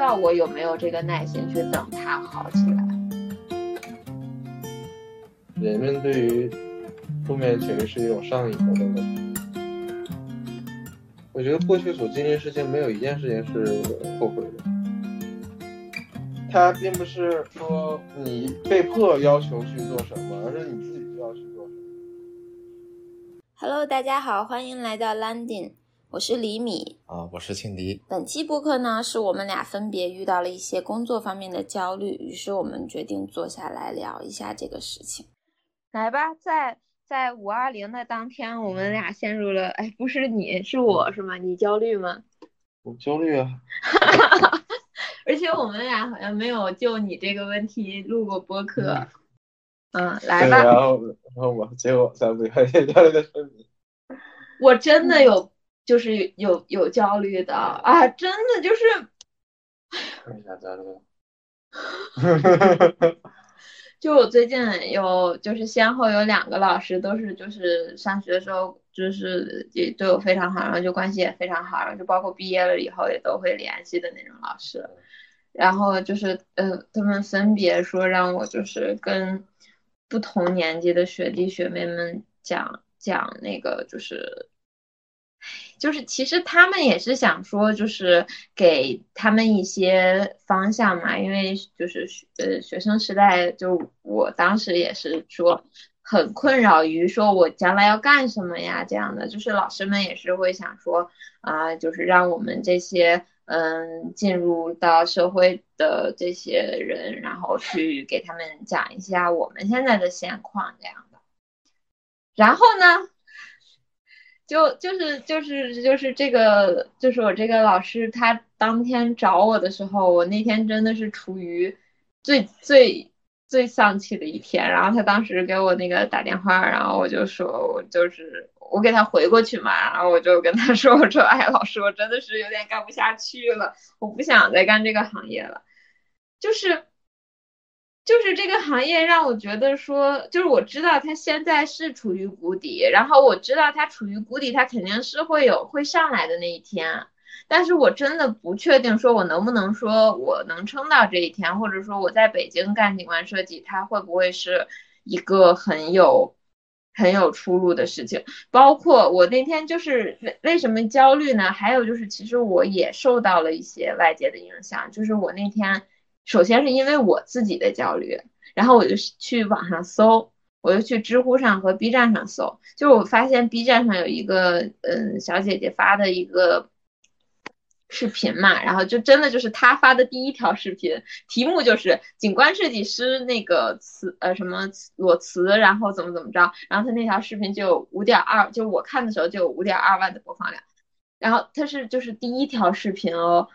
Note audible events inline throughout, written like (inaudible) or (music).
道我有没有这个耐心去等它好起来。人们对于负面情绪是一种上瘾的东西。我觉得过去所经历的事情，没有一件事情是后悔的。它并不是说你被迫要求去做什么，而是你自己就要去做什么。Hello，大家好，欢迎来到 Landing，我是李米啊，我是庆迪。本期播客呢，是我们俩分别遇到了一些工作方面的焦虑，于是我们决定坐下来聊一下这个事情。来吧，在在五二零的当天，我们俩陷入了，哎，不是你是我是吗？你焦虑吗？我焦虑啊。(laughs) 而且我们俩好像没有就你这个问题录过播客。嗯，来吧。然后，然后我结果在不了解焦虑的声明。我真的有，就是有有焦虑的啊，真的就是。(laughs) 就我最近有，就是先后有两个老师都是，就是上学的时候就是也对我非常好，然后就关系也非常好，然后就包括毕业了以后也都会联系的那种老师。然后就是呃，他们分别说让我就是跟不同年级的学弟学妹们讲讲那个就是。就是其实他们也是想说，就是给他们一些方向嘛，因为就是呃学生时代，就我当时也是说很困扰于说我将来要干什么呀这样的，就是老师们也是会想说啊，就是让我们这些嗯进入到社会的这些人，然后去给他们讲一下我们现在的现况这样的，然后呢？就就是就是就是这个，就是我这个老师，他当天找我的时候，我那天真的是处于最最最丧气的一天。然后他当时给我那个打电话，然后我就说，我就是我给他回过去嘛，然后我就跟他 (laughs) 说，我说，哎，老师，我真的是有点干不下去了，我不想再干这个行业了，就是。就是这个行业让我觉得说，就是我知道它现在是处于谷底，然后我知道它处于谷底，它肯定是会有会上来的那一天，但是我真的不确定说我能不能说我能撑到这一天，或者说我在北京干景观设计，它会不会是一个很有很有出路的事情？包括我那天就是为为什么焦虑呢？还有就是其实我也受到了一些外界的影响，就是我那天。首先是因为我自己的焦虑，然后我就去网上搜，我就去知乎上和 B 站上搜，就我发现 B 站上有一个嗯小姐姐发的一个视频嘛，然后就真的就是她发的第一条视频，题目就是景观设计师那个词呃什么裸辞，然后怎么怎么着，然后她那条视频就有五点二，就我看的时候就有五点二万的播放量，然后她是就是第一条视频哦。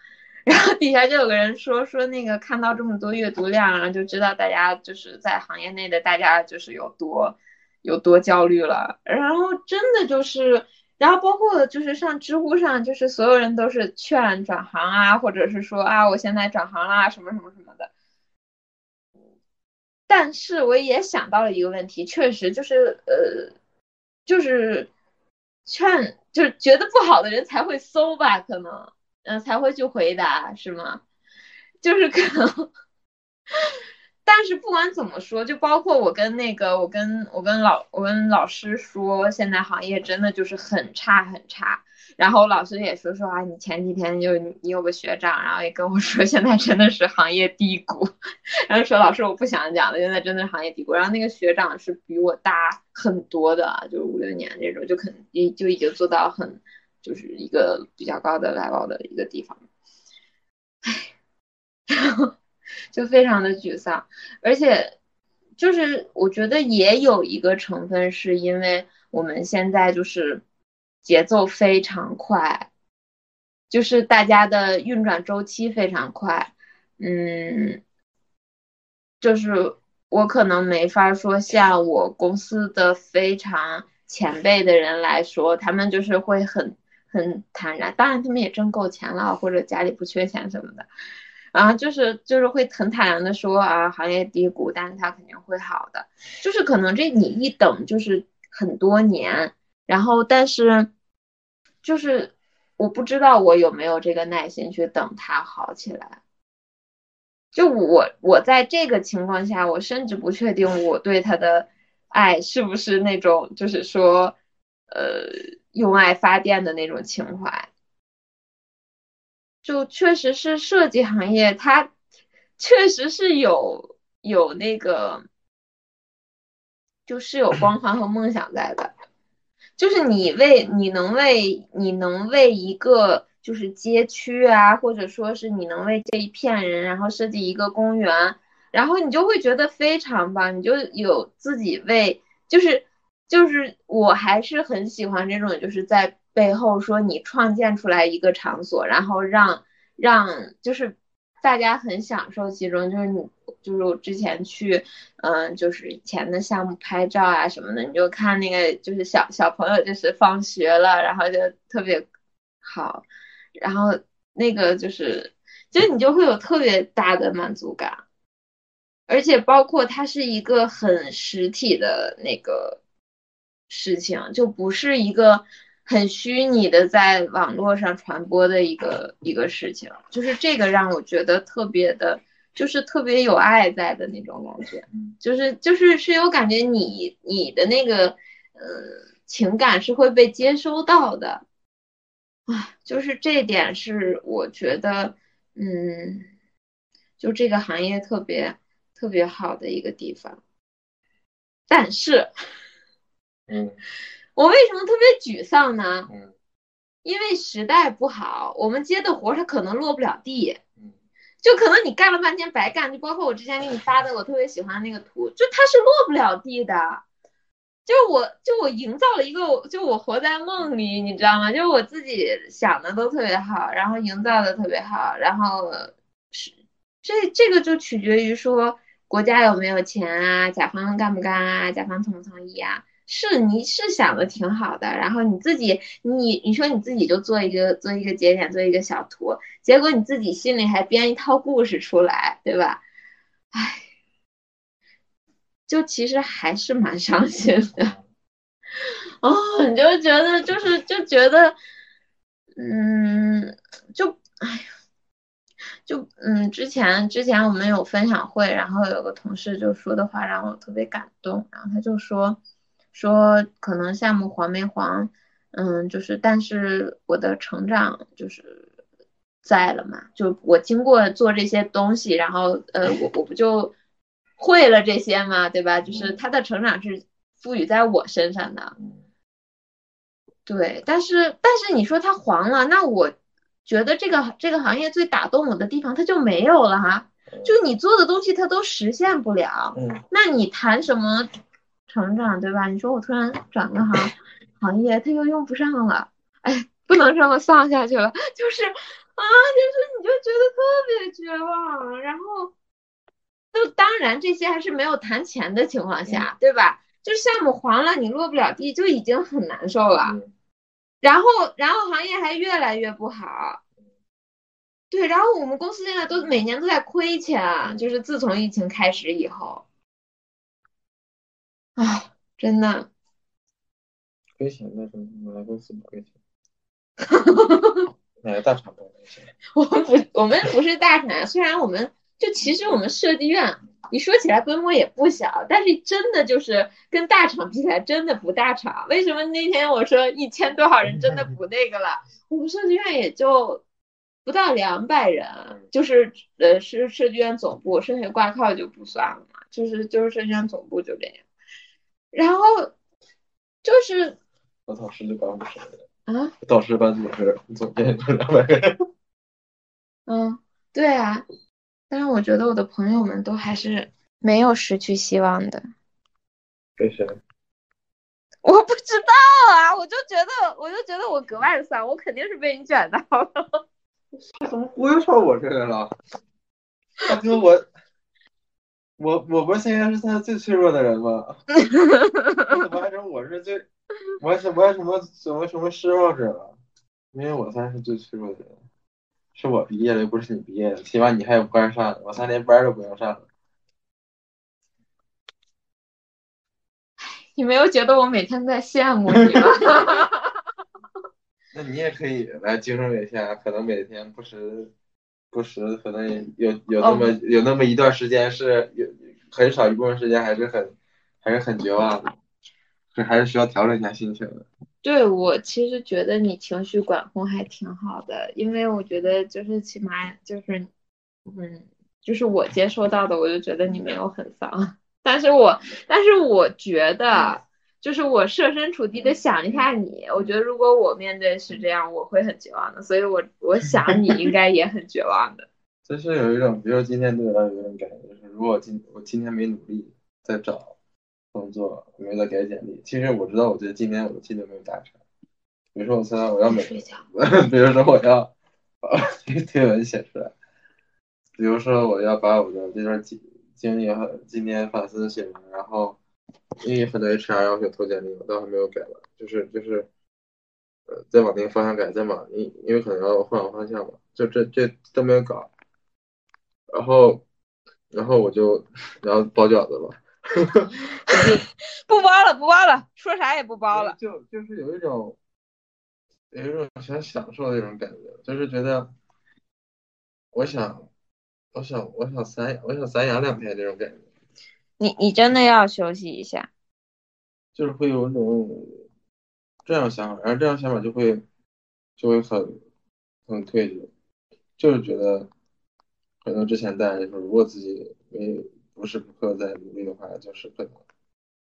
然后底下就有个人说说那个看到这么多阅读量，然后就知道大家就是在行业内的大家就是有多有多焦虑了。然后真的就是，然后包括就是上知乎上，就是所有人都是劝转行啊，或者是说啊我现在转行啦什么什么什么的。但是我也想到了一个问题，确实就是呃，就是劝就是觉得不好的人才会搜吧，可能。嗯，才会去回答是吗？就是可能，但是不管怎么说，就包括我跟那个，我跟我跟老我跟老师说，现在行业真的就是很差很差。然后老师也说说啊，你前几天就你有个学长，然后也跟我说，现在真的是行业低谷。然后说老师我不想讲了，现在真的是行业低谷。然后那个学长是比我大很多的，就是五六年这种，就肯定就已经做到很。就是一个比较高的 level 的一个地方，唉，就非常的沮丧，而且就是我觉得也有一个成分是因为我们现在就是节奏非常快，就是大家的运转周期非常快，嗯，就是我可能没法说像我公司的非常前辈的人来说，他们就是会很。很坦然，当然他们也挣够钱了，或者家里不缺钱什么的，然后就是就是会很坦然的说啊，行业低谷，但是他肯定会好的，就是可能这你一等就是很多年，然后但是就是我不知道我有没有这个耐心去等它好起来，就我我在这个情况下，我甚至不确定我对他的爱是不是那种就是说，呃，用爱发电的那种情怀。就确实是设计行业，它确实是有有那个，就是有光环和梦想在的。就是你为你能为你能为一个就是街区啊，或者说是你能为这一片人，然后设计一个公园，然后你就会觉得非常棒，你就有自己为就是就是我还是很喜欢这种就是在背后说你创建出来一个场所，然后让让就是大家很享受其中，就是你。就是我之前去，嗯，就是以前的项目拍照啊什么的，你就看那个，就是小小朋友就是放学了，然后就特别好，然后那个就是，就你就会有特别大的满足感，而且包括它是一个很实体的那个事情，就不是一个很虚拟的在网络上传播的一个一个事情，就是这个让我觉得特别的。就是特别有爱在的那种感觉，就是就是是有感觉你你的那个呃情感是会被接收到的，啊，就是这点是我觉得嗯，就这个行业特别特别好的一个地方，但是，嗯，我为什么特别沮丧呢？嗯，因为时代不好，我们接的活它可能落不了地。就可能你干了半天白干，就包括我之前给你发的我特别喜欢那个图，就它是落不了地的。就我就我营造了一个，就我活在梦里，你知道吗？就我自己想的都特别好，然后营造的特别好，然后是这这个就取决于说国家有没有钱啊，甲方干不干啊，甲方同不同意啊。是你是想的挺好的，然后你自己你你说你自己就做一个做一个节点做一个小图，结果你自己心里还编一套故事出来，对吧？唉，就其实还是蛮伤心的。哦，你就觉得就是就觉得，嗯，就哎呀，就嗯，之前之前我们有分享会，然后有个同事就说的话让我特别感动，然后他就说。说可能项目黄没黄，嗯，就是，但是我的成长就是在了嘛，就我经过做这些东西，然后呃，我我不就会了这些嘛，对吧？就是他的成长是赋予在我身上的，对。但是但是你说他黄了，那我觉得这个这个行业最打动我的地方，它就没有了哈，就你做的东西它都实现不了，那你谈什么？成长对吧？你说我突然转个行行业，他又用不上了，哎，不能这么丧下去了。就是啊，就是你就觉得特别绝望。然后，就当然这些还是没有谈钱的情况下，对吧？就项目黄了，你落不了地就已经很难受了。然后，然后行业还越来越不好。对，然后我们公司现在都每年都在亏钱，就是自从疫情开始以后。啊，真的，亏钱那什么，我们公司不亏钱。(laughs) 哪个大厂不亏钱？我们不，我们不是大厂。虽然我们就其实我们设计院，你说起来规模也不小，但是真的就是跟大厂比起来，真的不大厂。为什么那天我说一千多少人真的不那个了？我们设计院也就不到两百人，就是呃是设计院总部，剩下挂靠就不算了嘛。就是就是设计院总部就这样。然后就是我导师就班不少人啊，导师班主任总监就两百个人。(laughs) 嗯，对啊，但是我觉得我的朋友们都还是没有失去希望的。为谁？我不知道啊，我就觉得，我就觉得我格外的丧，我肯定是被你卷到了。(laughs) 怎么忽悠上我这来了？大哥，我。我我不是现在是他最脆弱的人吗？(laughs) 怎么还成我是最，我还我还什么什么什么失望者了？因为我算是最脆弱的人，是我毕业了，又不是你毕业的，起码你还有班上，我三连班都不用上了。你没有觉得我每天在羡慕你吗？(laughs) 那你也可以来精神一下，可能每天不时不时可能有有那么有那么一段时间是有很少一部分时间还是很还是很绝望的，这还是需要调整一下心情的。对我其实觉得你情绪管控还挺好的，因为我觉得就是起码就是嗯，就是我接收到的，我就觉得你没有很丧，(laughs) 但是我但是我觉得。就是我设身处地的想一下你，我觉得如果我面对是这样，我会很绝望的，所以我我想你应该也很绝望的。(laughs) 就是有一种，比如说今天对我有一种感觉，就是如果今我今天没努力在找工作，没有在改简历，其实我知道，我觉得今天我的进度没有达成。比如说我现在我要每，(laughs) 比如说我要把推文写出来，比如说我要把我的这段经经历和今天反思写完，然后。因为很多 HR 要求投简历，我倒还没有改完，就是就是，呃，再往那个方向改，再往因因为可能要换个方向嘛，就这这都没有搞，然后然后我就然后包饺子了，(laughs) 不包了不包了，说啥也不包了，就就是有一种有一种想享受的那种感觉，就是觉得我想我想我想散我想散养两天这种感觉。你你真的要休息一下，就是会有那种这样想法，然后这样想法就会就会很很退疚，就是觉得可能之前带的时候，如果自己没不是不刻在努力的话，就是可能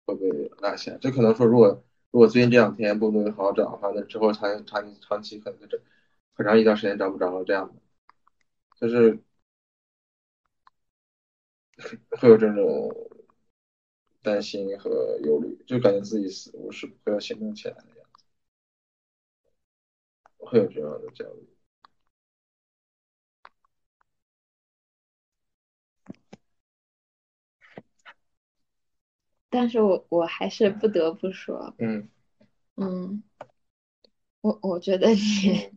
会被落下。就可能说，如果如果最近这两天不努力好好找的话，那之后长长长期可能就很长一段时间找不着了这样的，就是 (laughs) 会有这种。担心和忧虑，就感觉自己死无时不刻要行动起来的样子，会有这样的焦虑。但是我我还是不得不说，嗯嗯，我我觉得你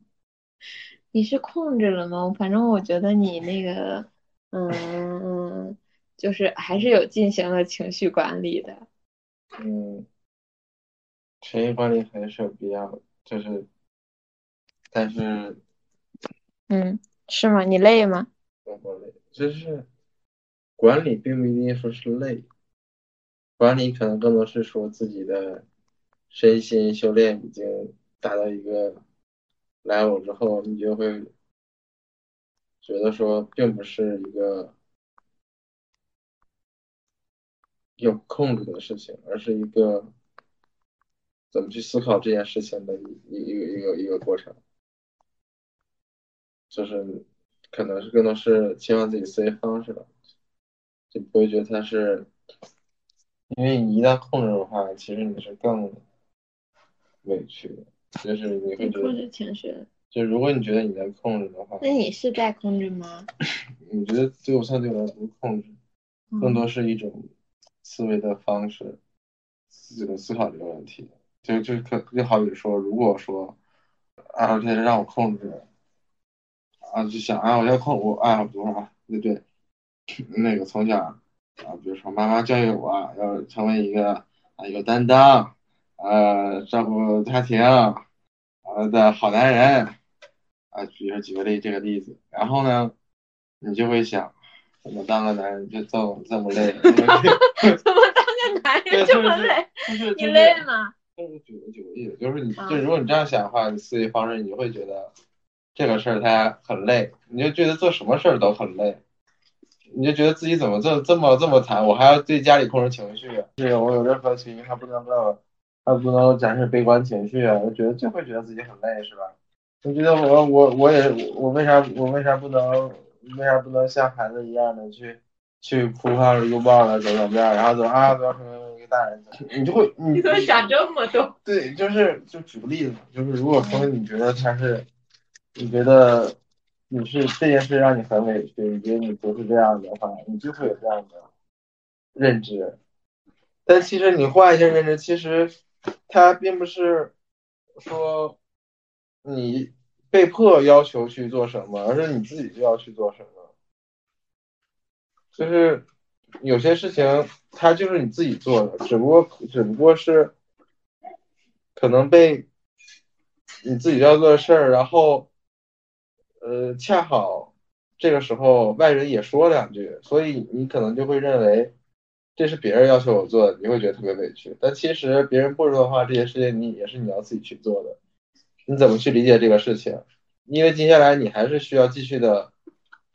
(laughs) 你是控制了吗？反正我觉得你那个，嗯。就是还是有进行了情绪管理的，嗯，情绪管理还是有必要的，就是，但是，嗯，是吗？你累吗？我不累，就是管理并不一定说是累，管理可能更多是说自己的身心修炼已经达到一个 level 之后，你就会觉得说并不是一个。有控制的事情，而是一个怎么去思考这件事情的一一一个一个一个过程，就是可能是更多是切换自己思维方式吧，就不会觉得它是，因为你一旦控制的话，其实你是更委屈的，就是你会觉得控制情绪，就如果你觉得你在控制的话，那你是在控制吗？(laughs) 你觉得对我相对来说不是控制，更多是一种。思维的方式，怎么思考这个问题？就就可就好比说，如果说啊，这让我控制啊，就想啊，我要控我啊，比如说啊，对对，那个从小啊，比如说妈妈教育我要成为一个啊有担当，呃，照顾家庭啊的好男人啊，比如说举个例这个例子，然后呢，你就会想。怎么当个男人就这么这么累？(laughs) 怎么当个男人这么累？你累吗？就是举个举个例子，就是你，就如果你这样想的话，你思维方式，你就会觉得这个事儿它很累，你就觉得做什么事儿都很累，你就觉得自己怎么这这么这么惨，我还要对家里控制情绪，是我有任何情绪还不能够，还不能展示悲观情绪啊？我觉得就会觉得自己很累，是吧？我觉得我我我也我为啥我为啥不能？为啥不能像孩子一样的去去哭哈了、拥抱了、怎么怎么样，然后怎么啊，怎么成为一个大人？你就会，你怎么想这么多？(laughs) 对，就是就举个例子，就是如果说你觉得他是，你觉得你是这件事让你很委屈，你觉得你不是这样的话，你就会有这样的认知。但其实你换一下认知，其实他并不是说你。被迫要求去做什么，而是你自己就要去做什么。就是有些事情，它就是你自己做的，只不过只不过是可能被你自己要做的事儿，然后呃，恰好这个时候外人也说两句，所以你可能就会认为这是别人要求我做的，你会觉得特别委屈。但其实别人不说的话，这些事情你也是你要自己去做的。你怎么去理解这个事情？因为接下来你还是需要继续的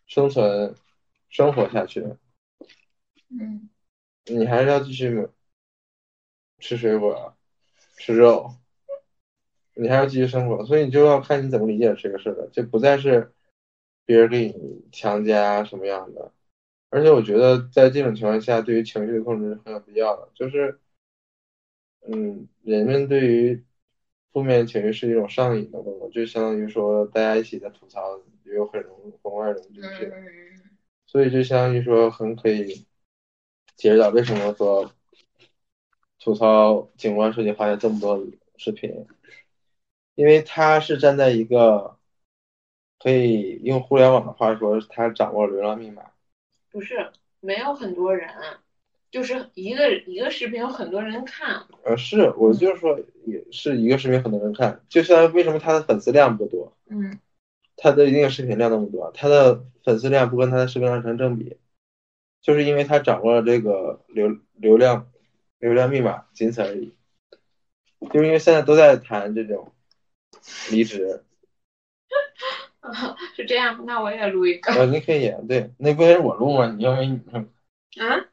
生存、生活下去。嗯你还是要继续吃水果、吃肉，你还要继续生活，所以你就要看你怎么理解这个事了，就不再是别人给你强加什么样的。而且我觉得在这种情况下，对于情绪的控制是很有必要的。就是，嗯，人们对于负面情绪是一种上瘾的东西，就相当于说大家一起在吐槽，有很容很快融进去，所以就相当于说很可以。解释到为什么说吐槽景观设计行业这么多视频，因为他是站在一个可以用互联网的话说，他掌握流量密码。不是，没有很多人，就是一个一个视频有很多人看。呃，是，我就是说，也是一个视频很多人看，就像为什么他的粉丝量不多？嗯。他的一个视频量那么多，他的粉丝量不跟他的视频量成正比。就是因为他掌握了这个流流量流量密码，仅此而已。就是因为现在都在谈这种离职，(laughs) 是这样，那我也录一个。呃，你可以，对，那不也是我录吗？你认为你啊？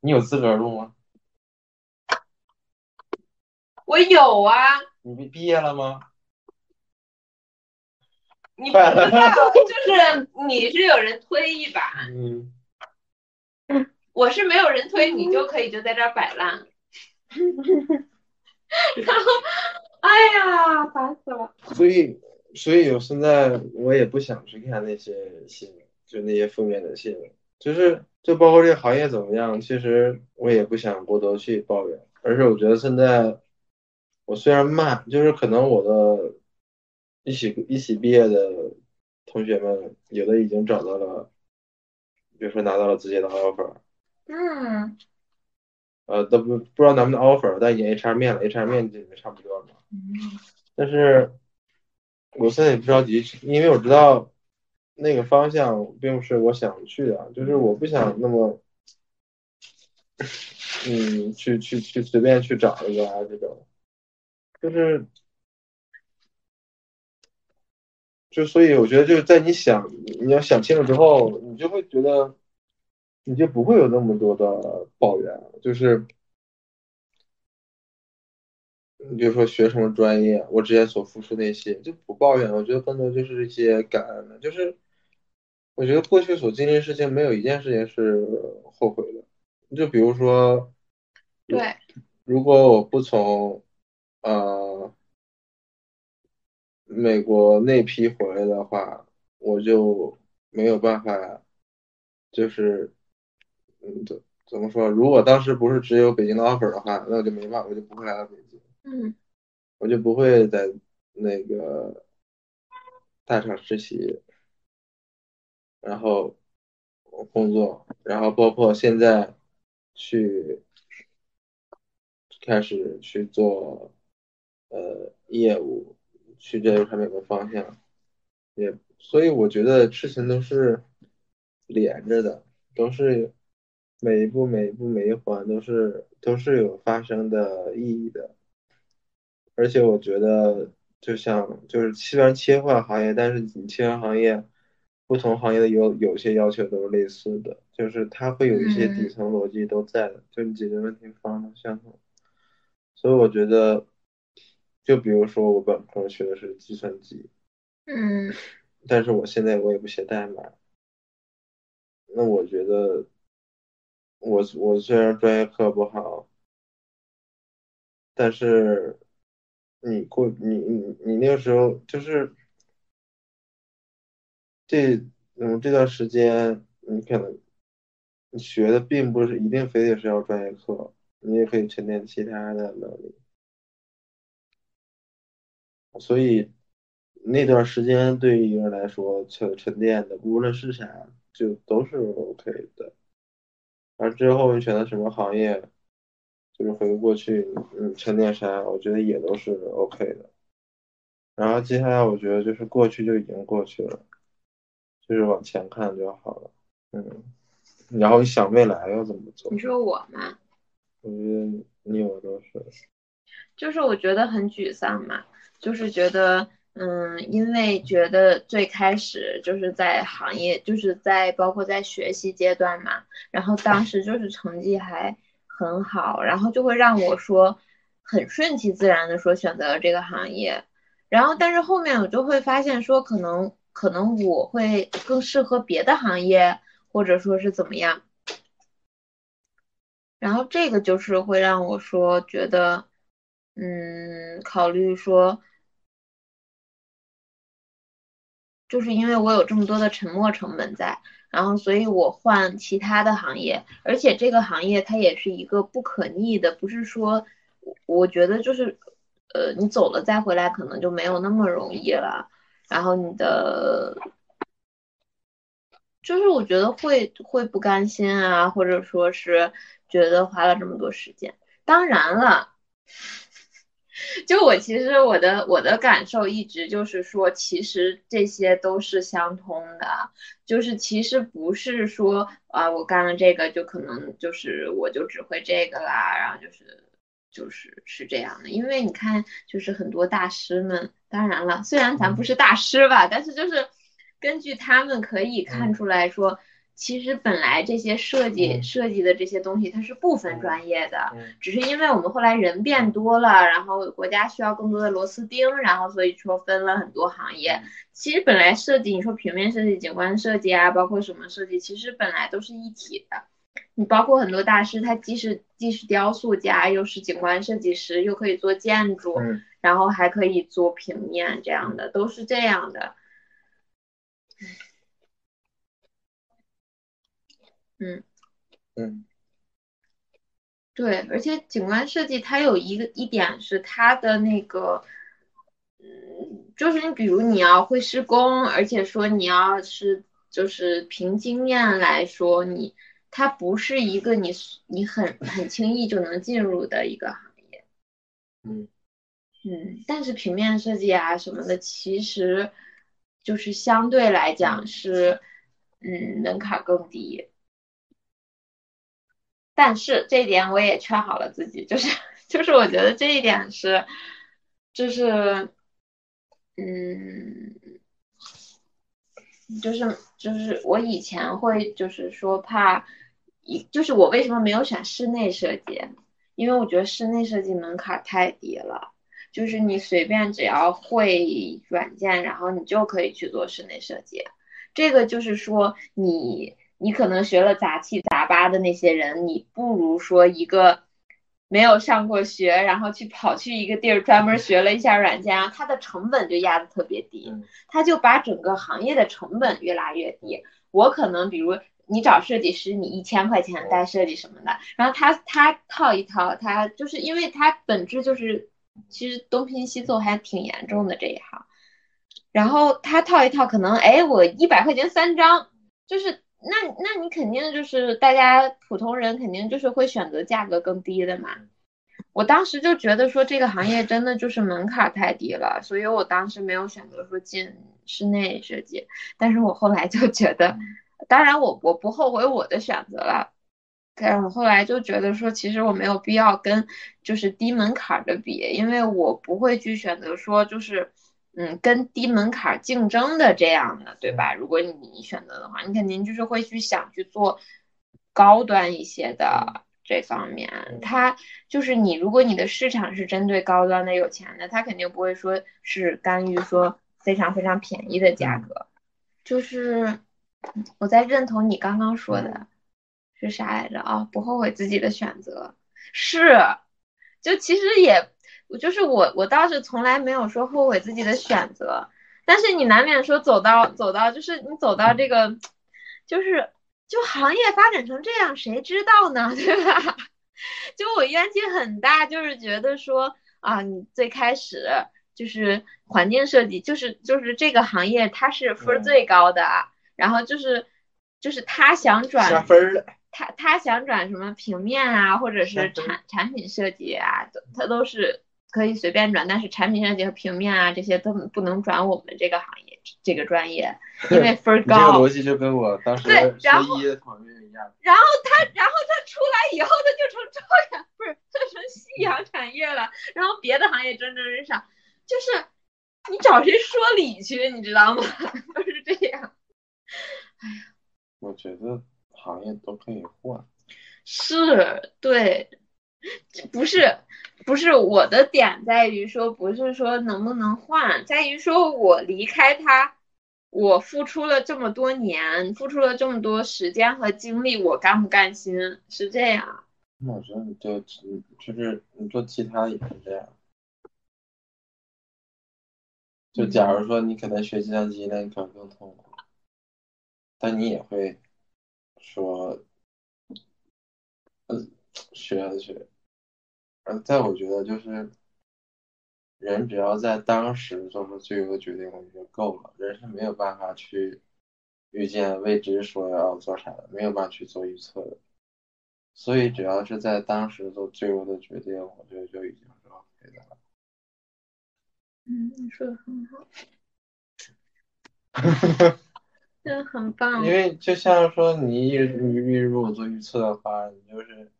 你有资格录吗？我有啊。你毕毕业了吗？你不知道，就是你是有人推一把。(laughs) 嗯。我是没有人推你就可以就在这儿摆烂，(laughs) 然后，哎呀，烦死了。所以，所以我现在我也不想去看那些新闻，就那些负面的新闻，就是就包括这个行业怎么样，其实我也不想过多去抱怨。而是我觉得现在，我虽然慢，就是可能我的一起一起毕业的同学们，有的已经找到了，比如说拿到了自己的 offer。嗯，呃，都不不知道咱们的 offer，但已经 HR 面了，HR 面就差不多了。嗯，但是我现在也不着急，因为我知道那个方向并不是我想去的，就是我不想那么，嗯，去去去随便去找一个啊这种，就是，就所以我觉得就是在你想你要想清楚之后，你就会觉得。你就不会有那么多的抱怨，就是，你比如说学什么专业，我之前所付出那些就不抱怨，我觉得更多就是一些感恩的，就是我觉得过去所经历的事情没有一件事情是后悔的，就比如说，对，如果我不从呃美国那批回来的话，我就没有办法，就是。嗯，怎怎么说？如果当时不是只有北京的 offer 的话，那我就没办法，我就不会来到北京。嗯，我就不会在那个大厂实习，然后工作，然后包括现在去开始去做呃业务，去这个产品的方向，也所以我觉得事情都是连着的，都是。每一步、每一步、每一环都是都是有发生的意义的，而且我觉得，就像就是虽然切换行业，但是你切换行业，不同行业的有有些要求都是类似的，就是它会有一些底层逻辑都在的，就你解决问题方向相同。所以我觉得，就比如说我本科学的是计算机，嗯，但是我现在我也不写代码，那我觉得。我我虽然专业课不好，但是你过你你你那个时候就是这嗯这段时间你可能你学的并不是一定非得是要专业课，你也可以沉淀其他的能力，所以那段时间对于一个人来说沉沉淀的无论是啥就都是 OK 的。而之后你选择什么行业，就是回过去，嗯，沉淀啥，我觉得也都是 OK 的。然后接下来我觉得就是过去就已经过去了，就是往前看就好了，嗯，然后想未来要怎么做你，说我吗？我觉得你有都是，就是我觉得很沮丧嘛，就是觉得，嗯，因为觉得最开始就是在行业，就是在包括在学习阶段嘛，然后当时就是成绩还很好，然后就会让我说很顺其自然的说选择了这个行业，然后但是后面我就会发现说可能可能我会更适合别的行业，或者说是怎么样。然后这个就是会让我说觉得，嗯，考虑说，就是因为我有这么多的沉没成本在，然后所以我换其他的行业，而且这个行业它也是一个不可逆的，不是说，我觉得就是，呃，你走了再回来可能就没有那么容易了，然后你的。就是我觉得会会不甘心啊，或者说是觉得花了这么多时间。当然了，(laughs) 就我其实我的我的感受一直就是说，其实这些都是相通的，就是其实不是说啊，我干了这个就可能就是我就只会这个啦，然后就是就是是这样的。因为你看，就是很多大师们，当然了，虽然咱不是大师吧，但是就是。根据他们可以看出来说，其实本来这些设计、嗯设计的这些东西它是不分专业的，嗯只是因为我们后来人变多了，然后国家需要更多的螺丝钉，然后所以说分了很多行业。其实本来设计，你说平面设计、景观设计啊，包括什么设计，其实本来都是一体的。你包括很多大师，他既是既是雕塑家，又是景观设计师，又可以做建筑，嗯。然后还可以做平面，这样的都是这样的。嗯，嗯。对，而且景观设计它有一个一点是它的那个，嗯，就是你比如你要会施工，而且说你要是就是凭经验来说，你它不是一个你你很很轻易就能进入的一个行业。嗯嗯，但是平面设计啊什么的，其实就是相对来讲是，嗯，门槛更低。但是这一点我也劝好了自己，就是就是我觉得这一点是，就是，嗯，就是就是我以前会就是说怕，一就是我为什么没有选室内设计，因为我觉得室内设计门槛太低了。就是你随便只要会软件，然后你就可以去做室内设计。这个就是说你你可能学了杂七杂八的那些人，你不如说一个没有上过学，然后去跑去一个地儿专门学了一下软件，然后它的成本就压得特别低，嗯。它就把整个行业的成本越拉越低。我可能比如你找设计师，你一千块钱带设计什么的，然后他他套一套，他就是因为他本质就是其实东拼西凑还挺严重的这一行，然后他套一套，可能哎我一百块钱三张，就是那那你肯定就是大家普通人肯定就是会选择价格更低的嘛。我当时就觉得说这个行业真的就是门槛太低了，所以我当时没有选择说进室内设计，但是我后来就觉得，当然我我不后悔我的选择了。但是我后来就觉得说，其实我没有必要跟就是低门槛的比，因为我不会去选择说就是，嗯，跟低门槛竞争的这样的，对吧？如果你你选择的话，你肯定就是会去想去做高端一些的这方面。它就是你，如果你的市场是针对高端的有钱的，他肯定不会说是干预说非常非常便宜的价格。就是我在认同你刚刚说的。是啥来着啊？不后悔自己的选择，是，就其实也，就是我我倒是从来没有说后悔自己的选择，但是你难免说走到走到，就是你走到这个，就是就行业发展成这样，谁知道呢？(laughs) 对吧？就我怨气很大，就是觉得说啊，你最开始就是环境设计，就是就是这个行业它是分最高的，嗯、然后就是就是他想转加分了。他他想转什么平面啊，或者是产产品设计啊，他都是可以随便转，但是产品设计和平面啊这些都不能转我们这个行业这个专业，因为分高 (laughs) 这个高。逻辑就跟我当时对然学医的同学一样。然后他，然后他出来以后，他就成朝阳，不是，他成夕阳产业了。然后别的行业蒸蒸日上，就是你找谁说理去，你知道吗？(laughs) 就是这样。哎呀我觉得行业都可以换。是，对，这不是，不是我的点在于说，不是说能不能换，在于说我离开他，我付出了这么多年，付出了这么多时间和精力，我甘不甘心？是这样。那我觉得你就就是你做其他也是这样。就假如说你可能学计算机，那你可能更痛苦，但你也会说，嗯，学了学。而在我觉得就是，人只要在当时做出最优的决定，我觉得够了。人是没有办法去预见未知说要做啥的，没有办法去做预测的。所以只要是在当时做最优的决定，我觉得就已经是 OK 的了。嗯，你说的很好，(laughs) 真的很棒。因为就像说你一你如果做预测的话，你就是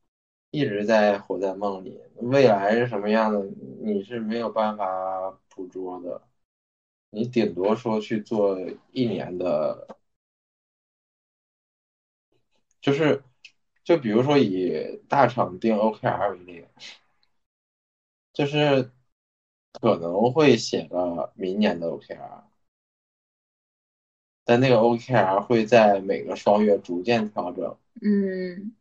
一直在活在梦里，未来是什么样的，你是没有办法捕捉的。你顶多说去做一年的，就是就比如说以大厂定 OKR 为例，就是可能会写个明年的 OKR。但那个 OKR 会在每个双月逐渐调整，嗯，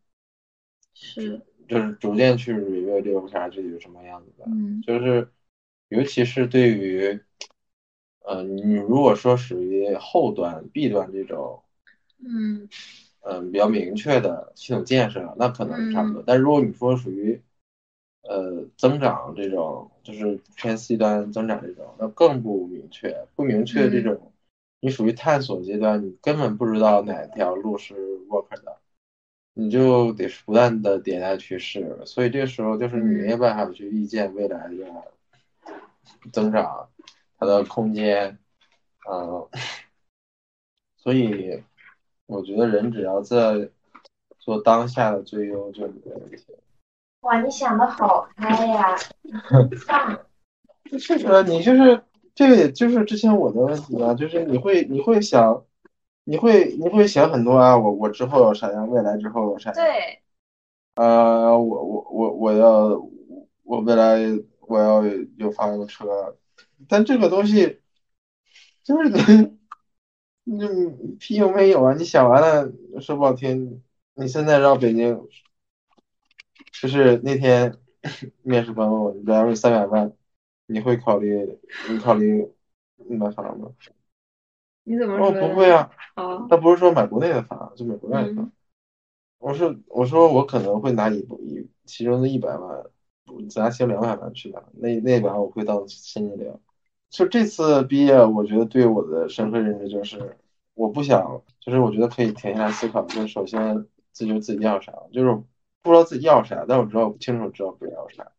是，就是逐渐去 review 这个 OKR 具体是什么样子的。嗯就是尤其是对于，呃，你如果说属于后端 B 端这种，嗯嗯、比较明确的系统建设，那可能差不嗯多。但如果你说属于，呃，增长这种，就是偏 C 端增长这种，那更不明确。不明确这嗯种，你属于探索阶段，你根本不知道哪条路是 work 的，你就得不断的迭代趋势。所以这个时候就是你没有办法去预见未来的增长，它的空间，嗯、所以我觉得人只要在做当下的最优就没问题。哇，你想的好开呀，(laughs) 很棒。确实，你就是这个，也就是之前我的问题啊，就是你会你会想，你会你会想很多啊，我我之后要啥样，未来之后要啥样，对，呃，我我我我要我未来我要有房有车，但这个东西就是 (laughs) 你你屁用没有啊！你想完了，说不好听，你现在绕北京，就是那天 (laughs) 面试官问我，假如三百万，你会考虑你考虑买房吗？我你怎么说哦？不会啊，哦，他不是说买国内的房，就买国外的房。嗯我说我说我可能会拿一一其中的一百万，咱其中两百万去拿，那那百万我会当现金流。就这次毕业，我觉得对我的深刻认知就是，我不想，就是我觉得可以停下来思考，就是首先自己自己要啥，就是不知道自己要啥，但我知道清楚知道不要啥，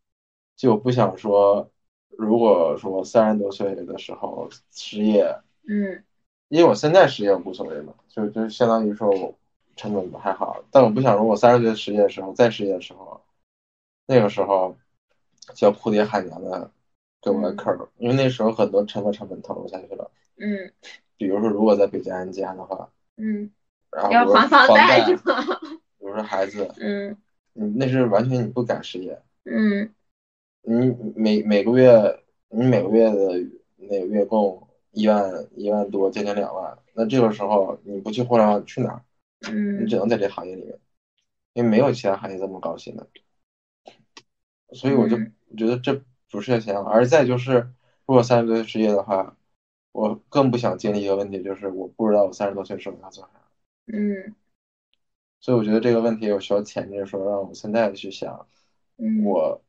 就我不想说，如果说三十多岁的时候失业，嗯因为我现在失业无所谓嘛，就就相当于说我成本还好，但我不想说我三十岁失业的时候再失业的时候，那个时候就要哭爹喊娘的给我个坑儿，因为那时候很多沉没成本投入下去了。嗯比如说，如果在北京安家的话，嗯，然后比如要还房贷是吗？比如说孩子，嗯你那是完全你不敢失业，嗯你每每个月你每个月的那个月供一万一万多，接近两万，那这个时候你不去互联网去哪儿？你嗯只能在这行业里面，因为没有其他行业这么高薪的，所以我就嗯觉得这不是想法。而再就是，如果三十多岁失业的话，我更不想经历一个问题，就是我不知道我三十多岁时候要做啥。嗯所以我觉得这个问题我需要前置说，让我现在去想，嗯，我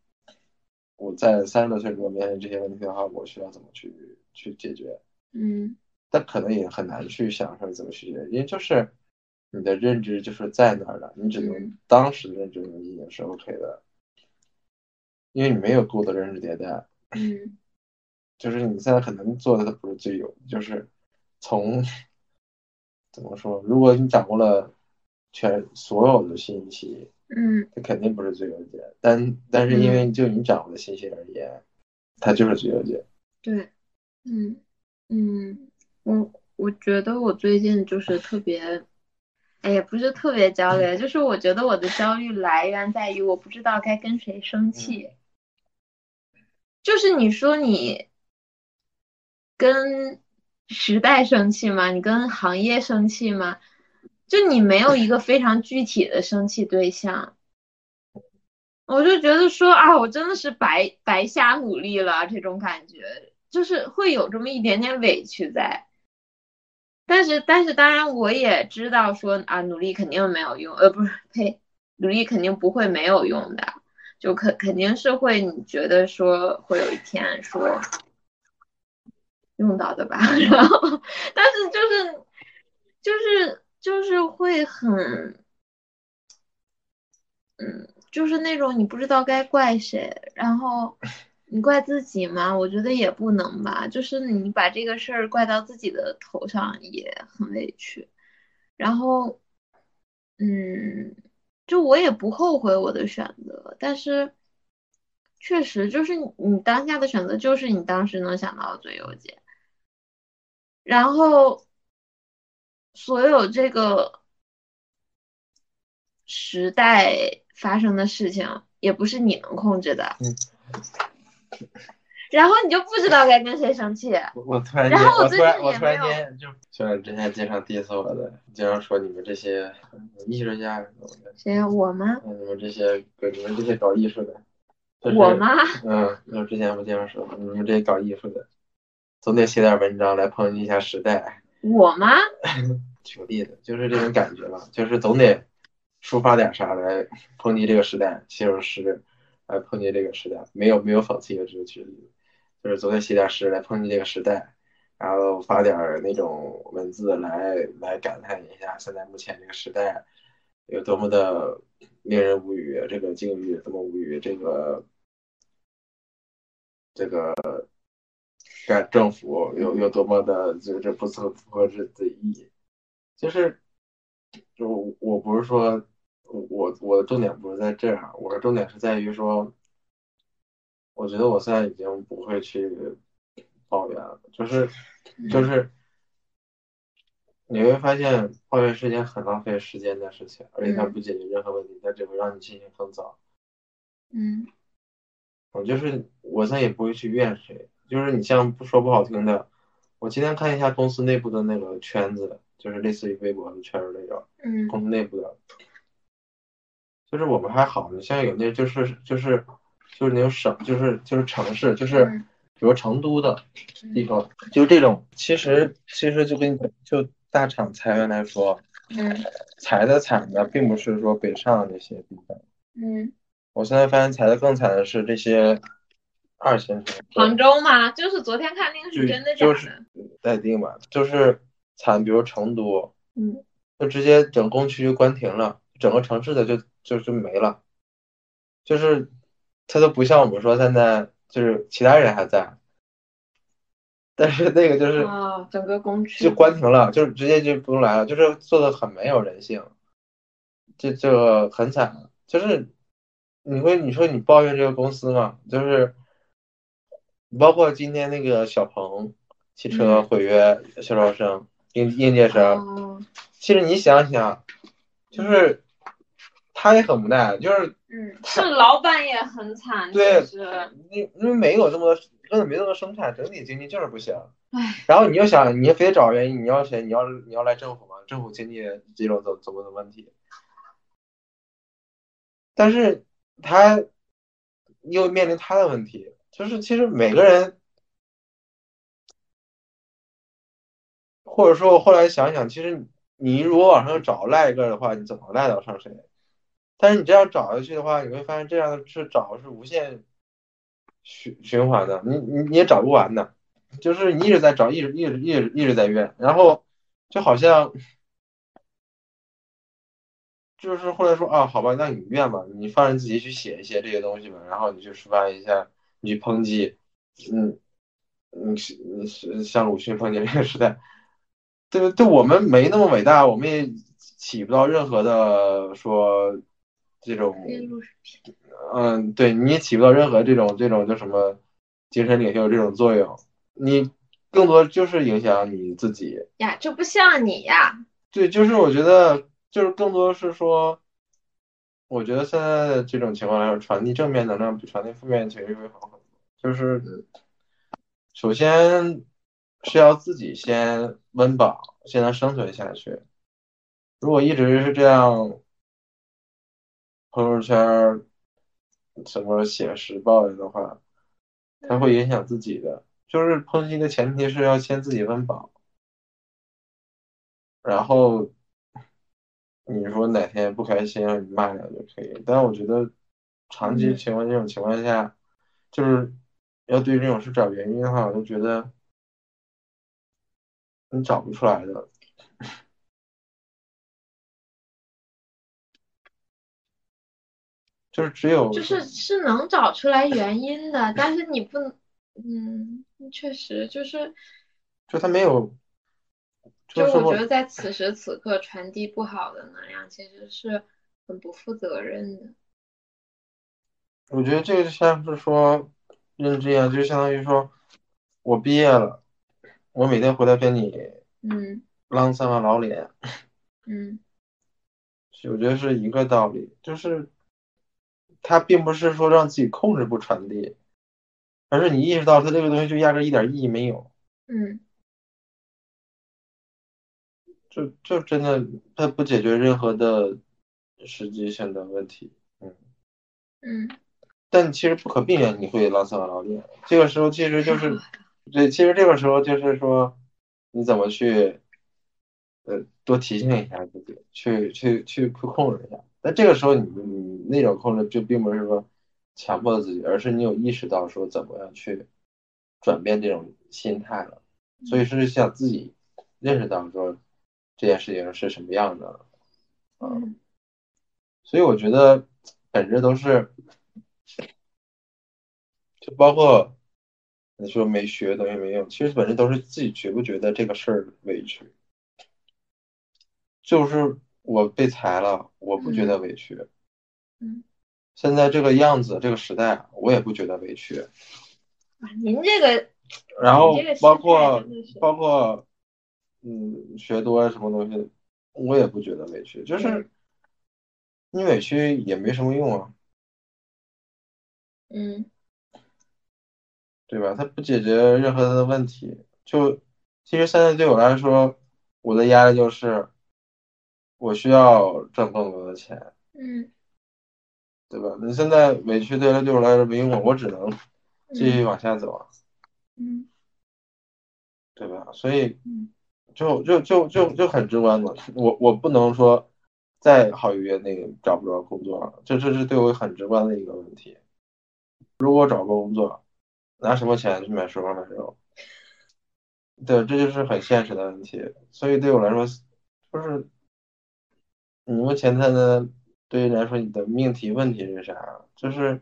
我在三十多岁如果面临这些问题的话，我需要怎么去去解决？嗯。但可能也很难去想说怎么去解，因为就是你的认知就是在那儿的，你只能嗯。当时的认知已经是 OK 的。因为你没有过的认知迭代，嗯。(laughs) 就是你现在可能做的它不是最有，就是从怎么说，如果你掌握了全所有的信息，嗯。它肯定不是最优解，但但是因为就你掌握的信息而言，它就是最优解。对，嗯嗯，我我觉得我最近就是特别，哎呀，不是特别焦虑，就是我觉得我的焦虑来源在于我不知道该跟谁生气。就是你说你跟时代生气吗？你跟行业生气吗？就你没有一个非常具体的生气对象，我就觉得说啊，我真的是白白瞎努力了，这种感觉就是会有这么一点点委屈在。但是，但是当然我也知道说啊，努力肯定没有用，呃，不是，呸，努力肯定不会没有用的。就肯肯定是会，你觉得说会有一天说用到的吧？(laughs) 然后，但是就是就是就是会很，嗯，就是那种你不知道该怪谁，然后你怪自己吗？我觉得也不能吧，就是你把这个事儿怪到自己的头上也很委屈，然后，嗯。就我也不后悔我的选择，但是确实就是你当下的选择就是你当时能想到的最优解，然后所有这个时代发生的事情也不是你能控制的，(laughs) (laughs) 然后你就不知道该跟谁生气。我我突然间，然后我突然间就，虽然之前经常 diss 我的，经常说你们这些艺术家什么的，谁呀？我吗？嗯，你们这些你们这些搞艺术的，就是我吗？嗯，我之前不经常说你们这些搞艺术的，总得写点文章来抨击一下时代。我吗？举个例子，就是这种感觉吧，就是总得抒发点啥来抨击这个时代，写首诗来碰见这个时代，没有没有讽刺，只是举例子，就是总得写点诗来碰见这个时代，然后发点那种文字来来感叹一下现在目前这个时代有多么的令人无语，这个境遇多么无语，这个这个干政府有有多么的就是不符符合自己的意，就是就我不是说我我的重点不是在这样，我的重点是在于说，我觉得我现在已经不会去抱怨了，就是就是你会发现抱怨是一件很浪费时间的事情，而且它不解决任何问题，它只会让你心情更糟。嗯。我就是我现在也不会去怨谁，就是你像不说不好听的，我今天看一下公司内部的那个圈子，就是类似于微博的圈子那种嗯。公司内部的，就是我们还好，你像有那就是就是就是那种省，就是就是城市，就是嗯比如成都的地方，就这种，其实其实就跟就大厂裁员来说，嗯裁的惨的并不是说北上那些地方。嗯，我现在发现裁的更惨的是这些二线城市，杭州嘛？就是昨天看那个是真的假的？就是待定吧，就是惨，比如成都，嗯就直接整工区就关停了，整个城市的就就就没了，就是他都不像我们说现在就是其他人还在，但是那个就是啊，整个工区就关停了，就是直接就不用来了，就是做的很没有人性，这这个很惨，就是你会你说你抱怨这个公司嘛，就是包括今天那个小鹏汽车嗯。毁约销售生应应届生，哦，其实你想想，就是他也很无奈，就是嗯，是老板也很惨，对其实，你因为没有这么多根本没那么多生产，整体经济就是不行。唉，然后你又想，你非得找原因，你要谁？你要你要赖政府吗？政府经济这种怎怎么的问题？但是他又面临他的问题，就是其实每个人，或者说我后来想想，其实你如果往上找赖一个的话，你怎么赖到上谁？但是你这样找下去的话，你会发现这样是找是无限循循环的，你你你也找不完的，就是你一直在找，一直一直一直一直在怨，然后就好像就是后来说啊，好吧，那你怨吧，你放任自己去写一些这些东西吧，然后你去抒发一下，你去抨击，嗯，你是是像鲁迅抨击这个时代，对对，我们没那么伟大，我们也起不到任何的说这种，嗯，对，你也起不到任何这种这种叫什么精神领袖这种作用，你更多就是影响你自己呀，这不像你呀，对，就是我觉得。就是更多是说，我觉得现在的这种情况来说，传递正面能量比传递负面情绪会好很多。就是首先是要自己先温饱，先能生存下去。如果一直是这样，朋友圈什么写实抱怨的话，它会影响自己的。就是抨击的前提是要先自己温饱，然后。你说哪天不开心，你骂两句可以，但我觉得长期情况这种情况下，就是要对这种事找原因的话，我就觉得你找不出来的，就是只有就是是能找出来原因的，但是你不，嗯，确实就是，就他没有。就我觉得在此时此刻传递不好的能量，其实是很不负责任的。我觉得这个就像是说认知一样，就相当于说我毕业了，我每天回来跟你嗯浪三个老脸，嗯，(laughs) 我觉得是一个道理，就是他并不是说让自己控制不传递，而是你意识到他这个东西就压根一点意义没有，嗯。就就真的，它不解决任何的实际性的问题，嗯嗯，但其实不可避免你会拉丧老练，这个时候其实就是，对，其实这个时候就是说，你怎么去，呃，多提醒一下自己，去去去去控制一下。但这个时候你你那种控制就并不是说强迫自己，而是你有意识到说怎么样去转变这种心态了，所以是想自己认识到说。这件事情是什么样的？嗯，所以我觉得本质都是，就包括你说没学东西没用，其实本质都是自己觉不觉得这个事儿委屈。就是我被裁了，我不觉得委屈。嗯，现在这个样子，这个时代，我也不觉得委屈。啊，您这个，然后包括包括。嗯，学多了什么东西，我也不觉得委屈，就是你委屈也没什么用啊，嗯，对吧？它不解决任何的问题。就其实现在对我来说，我的压力就是我需要挣更多的钱，嗯，对吧？你现在委屈对了，对我来说没用，我只能继续往下走啊，嗯，对吧？所以，就就就就就很直观的，我我不能说再好一个月那个找不着工作了，这这是对我很直观的一个问题。如果找个工作，拿什么钱去买书买肉？对，这就是很现实的问题。所以对我来说，就是你目前在的对于来说，你的命题问题是啥？就是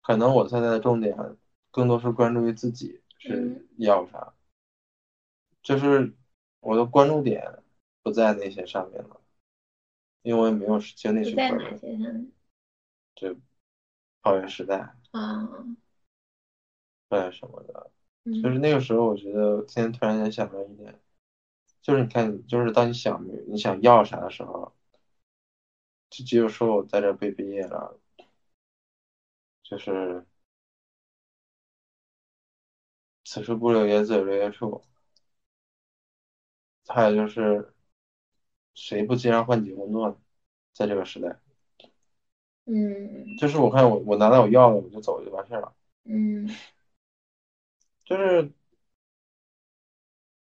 可能我现在的重点更多是关注于自己是要啥，就是。我的关注点不在那些上面了，因为我也没有精力去关注。就校园时代啊，抱怨什么的，就是那个时候，我觉得今天突然间想到一点，就是你看，就是当你想你想要啥的时候，就只有说我在这被毕业了，就是此处不留爷，自有留爷处。还有就是，谁不经常换几工作呢？在这个时代，嗯，就是我看我我拿到我要的我就走就完事了，嗯，(laughs) 就是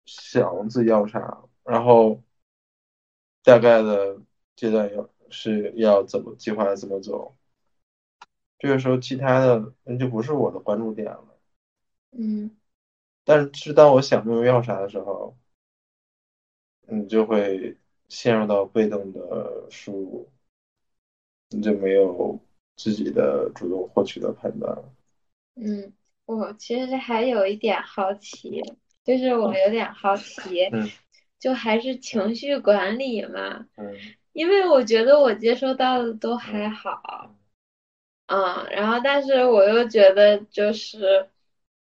想自己要啥，然后大概的阶段要是要怎么计划怎么走，这个时候其他的那就不是我的关注点了，嗯，但是当我想不明要啥的时候。你就会陷入到被动的输入，你就没有自己的主动获取的判断了。嗯，我其实还有一点好奇，就是我有点好奇，嗯就还是情绪管理嘛，嗯因为我觉得我接收到的都还好，嗯，然后但是我又觉得就是，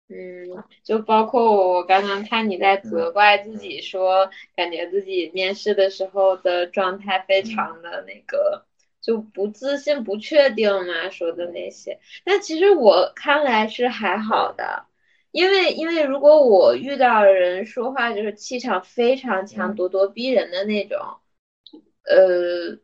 嗯，就包括我刚刚看你在责怪自己说，感觉自己面试的时候的状态非常的那个，就不自信、不确定嘛，说的那些，但其实我看来是还好的。因为因为如果我遇到人说话就是气场非常强、嗯。咄咄逼人的那种，呃，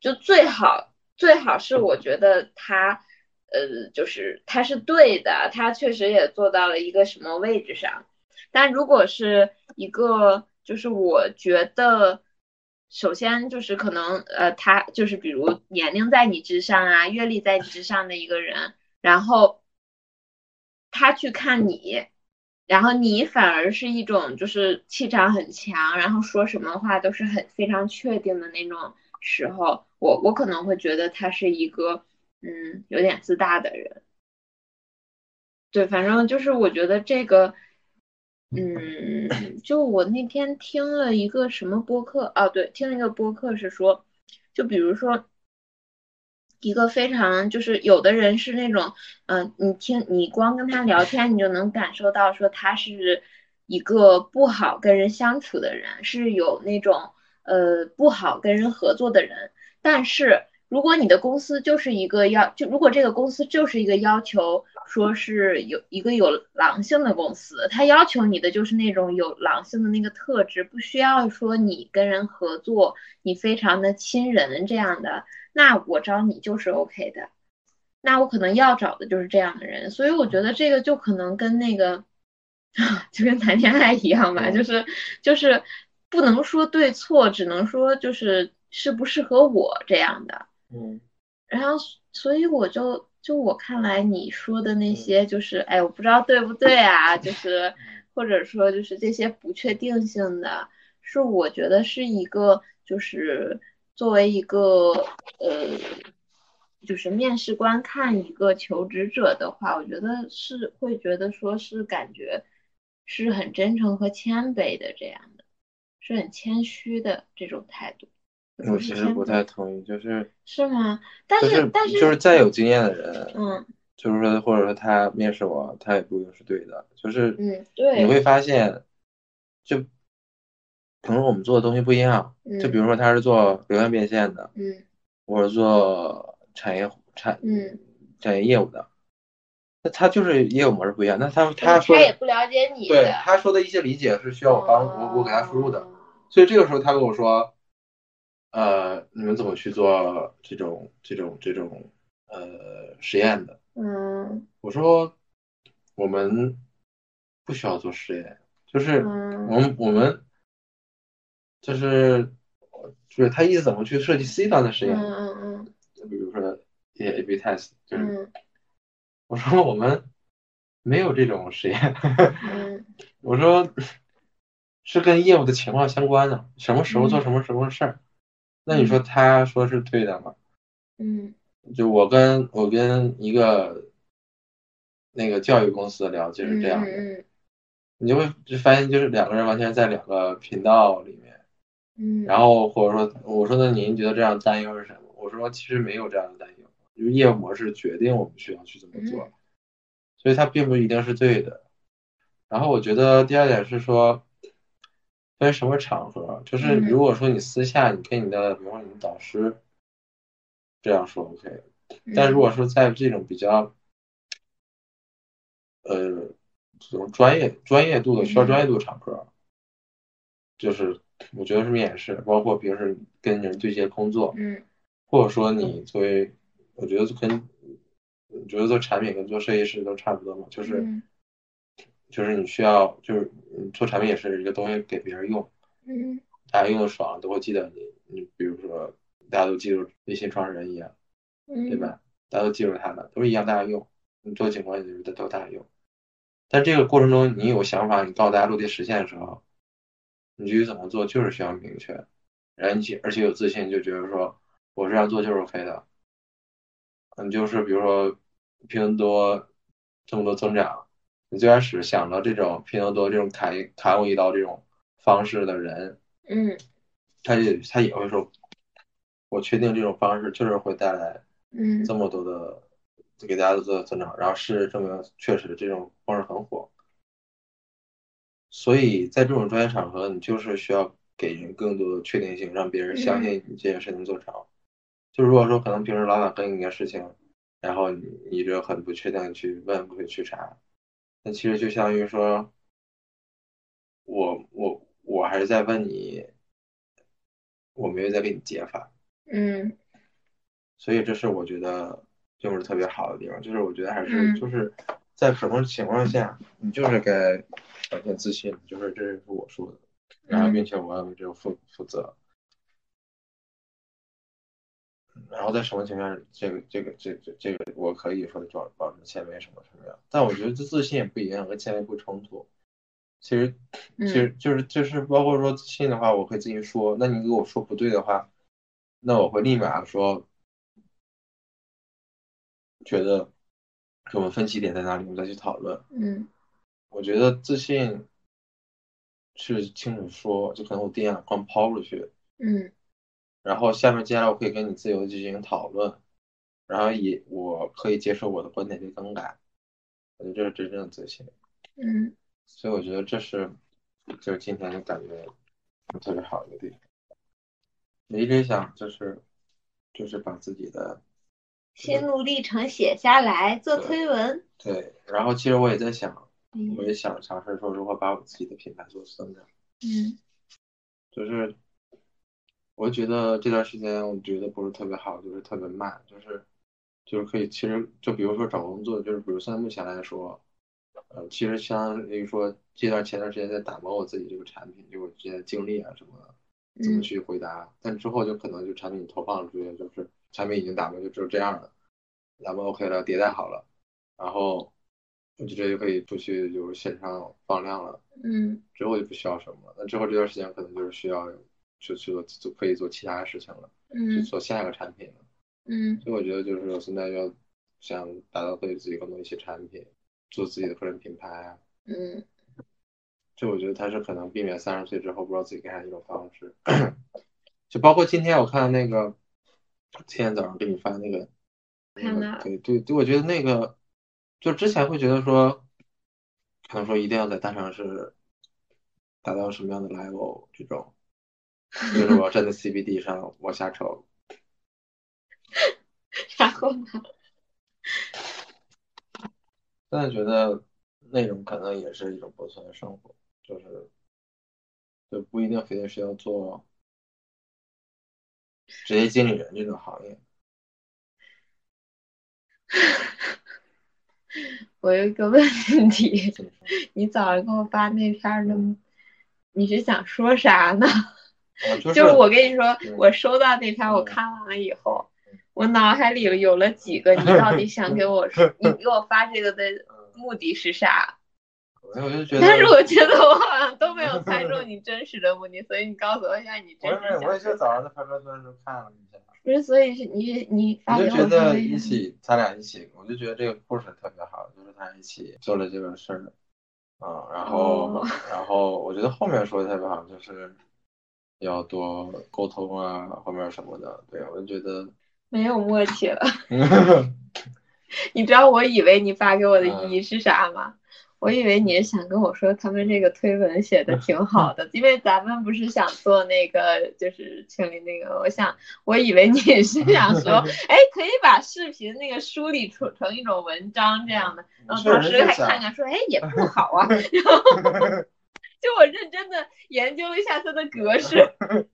就最好最好是我觉得他，呃，就是他是对的，他确实也做到了一个什么位置上。但如果是一个，就是我觉得，首先就是可能，呃，他就是比如年龄在你之上啊，阅历在你之上的一个人，然后他去看你，然后你反而是一种就是气场很强，然后说什么话都是很非常确定的那种时候，我我可能会觉得他是一个嗯有点自大的人。对，反正就是我觉得这个，嗯，就我那天听了一个什么播客啊，对，听了一个播客是说，就比如说。一个非常就是有的人是那种，嗯、你听你光跟他聊天，你就能感受到说他是一个不好跟人相处的人，是有那种呃不好跟人合作的人。但是如果你的公司就是一个要就如果这个公司就是一个要求说是有一个有狼性的公司，它要求你的就是那种有狼性的那个特质，不需要说你跟人合作，你非常的亲人这样的。那我招你就是 OK 的，那我可能要找的就是这样的人，所以我觉得这个就可能跟那个，(laughs) 就跟谈恋爱一样吧，就是就是不能说对错，只能说就是适不适合我这样的。嗯。然后，所以我就就我看来你说的那些，就是哎，我不知道对不对啊，就 (laughs) 是或者说就是这些不确定性的，是我觉得是一个就是。作为一个呃，就是面试官看一个求职者的话，我觉得是会觉得说是感觉是很真诚和谦卑的这样的，是很谦虚的这种态度。我其实不太同意，就是是吗？但是但是就是再有经验的人，嗯，就是说或者说他面试我，他也不一定是对的，就是嗯对，你会发现就。可能我们做的东西不一样，嗯、就比如说他是做流量变现的，嗯，我是做产业产嗯产业业务的，那他就是业务模式不一样。那他他说他也不了解你，对他说的一些理解是需要我帮、哦、我我给他输入的，所以这个时候他跟我说，呃，你们怎么去做这种这种这种呃实验的？嗯，我说我们不需要做实验，就是我们、嗯、我们。就是就是他意思怎么去设计 C 端的实验？嗯嗯比如说一些 A/B test，就是、嗯、我说我们没有这种实验。嗯、(laughs) 我说是跟业务的情况相关的，什么时候做什么时候的事儿。嗯、那你说他说是对的吗？嗯。就我跟我跟一个那个教育公司聊就是这样的，嗯、你就会就发现就是两个人完全在两个频道里面。嗯，然后或者说，我说那您觉得这样担忧是什么？我说其实没有这样的担忧，就是业务模式决定我们需要去怎么做，嗯、所以它并不一定是对的。然后我觉得第二点是说，分什么场合，就是如果说你私下你跟你的，比如说你的导师这样说 OK，但如果说在这种比较，呃，这种专业专业度的需要专业度场合，就是。我觉得是面试，包括平时跟人对接工作，嗯，或者说你作为，我觉得跟，我觉得做产品跟做设计师都差不多嘛，就是，嗯、就是你需要，就是做产品也是一个东西给别人用，嗯，大家用的爽都会记得你，你比如说大家都记住微信创始人一样，嗯，对吧？大家都记住他的，都是一样大家用，你做景观也是都大家用，但这个过程中你有想法，你告诉大家落地实现的时候。你具体怎么做，就是需要明确，然后你而且有自信，就觉得说我这样做就是 OK 的，嗯，就是比如说拼多多这么多增长，你最开始想到这种拼多多这种砍砍我一刀这种方式的人，嗯。他也他也会说，我确定这种方式就是会带来嗯。这么多的给大家做增长，然后事实证明确实这种方式很火，所以在这种专业场合，你就是需要给人更多的确定性，让别人相信你这件事情做成。就如果说可能平时老板跟你一个事情，然后你你就很不确定去问，不会去查，那其实就相当于说，我我我还是在问你，我没有在给你解法。嗯所以这是我觉得就是特别好的地方，就是我觉得还是嗯就是在什么情况下，你就是该表现自信，就是这是我说的，然后并且我要为这个负负责，然后在什么情况下，这个这个这这这个我可以说保保持谦卑什么什么样，但我觉得这自信也不一样，和谦卑不冲突。其实其实就是就是包括说自信的话，我可以自己说，那你给我说不对的话，那我会立马说。觉得我们分歧点在哪里，我们再去讨论。嗯我觉得自信是清楚说，就可能我第一眼光抛出去，嗯然后下面接下来我可以跟你自由的进行讨论，然后也我可以接受我的观点被更改，我觉得这是真正的自信。嗯所以我觉得这是就是今天就感觉特别好的一个地方。我一直想就是就是把自己的心路历程写下来做推文。对，然后其实我也在想，嗯我也想尝试说如何把我自己的品牌做增长。嗯。就是我觉得这段时间我觉得不是特别好，就是特别慢，就是就是可以，其实就比如说找工作，就是比如现在目前来说，呃，其实相当于说这段前段时间在打磨我自己这个产品，就我之前的经历啊什么的，怎么嗯。去回答，但之后就可能就产品投放出去，就是产品已经打磨就只有这样了，打磨 OK 了，迭代好了，然后我就直接就可以出去就是线上放量了。嗯之后就不需要什么，那之后这段时间可能就是需要就去做就可以做其他的事情了，嗯去嗯做下一个产品了。嗯所以我觉得就是我现在要想打造对自己更多一些产品，做自己的个人品牌啊，嗯这我觉得它是可能避免三十岁之后不知道自己干啥一种方式。(clears throat) 就包括今天我看那个，今天早上给你发那个，那个看到了对对对，我觉得那个就之前会觉得说，可能说一定要在大城市达到什么样的 level 这种，就是我要站在 CBD 上往下瞅，(laughs) 然后呢？现在觉得那种可能也是一种不错的生活，就是就不一定非得是要做职业经理人这种行业。(laughs) 我有一个问题？你早上给我发那篇儿的，你是想说啥呢？啊，(laughs) 就就是我跟你说嗯，我收到那篇，我嗯看完了以后，我脑海里有了几个，你到底想给我说，你给我发这个的嗯目的是啥？我我就觉得，但是我觉得我好像都没有猜中 (laughs) 你真实的目的，所以你告诉我一下你真我也，我实想说也就早上在拍的时候看了一下，不是，所以是你你发我给我说就觉得一起，咱俩一起，我就觉得这个故事特别好，就是他一起做了这个事儿，啊、然后、哦然后我觉得后面说的特别好，就是要多沟通啊，后面什么的，对我就觉得，没有默契了。(laughs) 你知道我以为你发给我的意义是啥吗？我以为你是想跟我说他们这个推文写的挺好的，因为咱们不是想做那个就是群里那个，我想我以为你是想说，(laughs) 哎，可以把视频那个梳理出成一种文章这样的，然后确同时还看看说，哎，也不 (laughs) 好啊，然后就我认真的研究了一下它的格式，(laughs)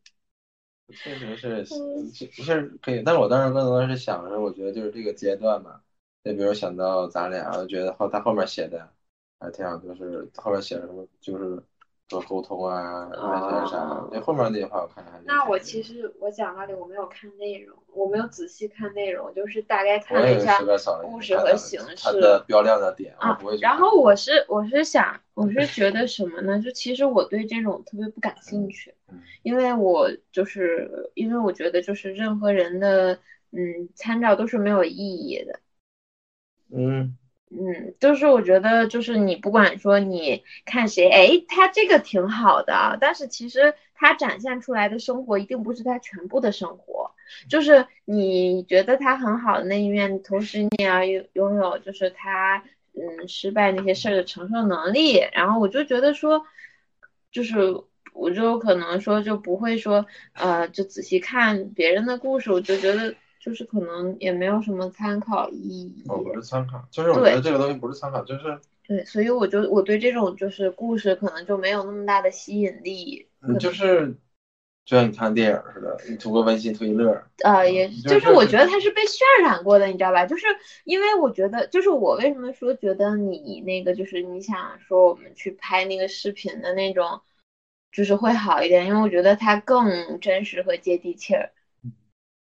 确实是嗯是是可以，但是我当时更多的是想着，我觉得就是这个阶段嘛，就比如想到咱俩，我觉得后他后面写的还挺好，就是后面写的什么，就是多沟通啊，那些啥。那后面那些话我看。那我其实我讲道理我没有看内容，我没有仔细看内容，就是大概看了一下故事和形式。它的标亮的点啊，然后我是我是想我是觉得什么呢？就其实我对这种特别不感兴趣，因为我就是因为我觉得就是任何人的嗯参照都是没有意义的。嗯。嗯，就是我觉得，就是你不管说你看谁，哎，他这个挺好的，但是其实他展现出来的生活一定不是他全部的生活。就是你觉得他很好的那一面，同时你也要拥拥有，就是他嗯失败那些事儿的承受能力。然后我就觉得说，就是我就可能说就不会说呃，就仔细看别人的故事，我就觉得。就是可能也没有什么参考意义。哦，不是参考，就是我觉得这个东西不是参考，就是对，所以我就我对这种就是故事可能就没有那么大的吸引力。嗯，就是就像你看电影似的，你图个温馨，图一乐。呃，也就是我觉得它是被渲染过的，你知道吧？就是因为我觉得，就是我为什么说觉得你那个就是你想说我们去拍那个视频的那种，就是会好一点，因为我觉得它更真实和接地气儿。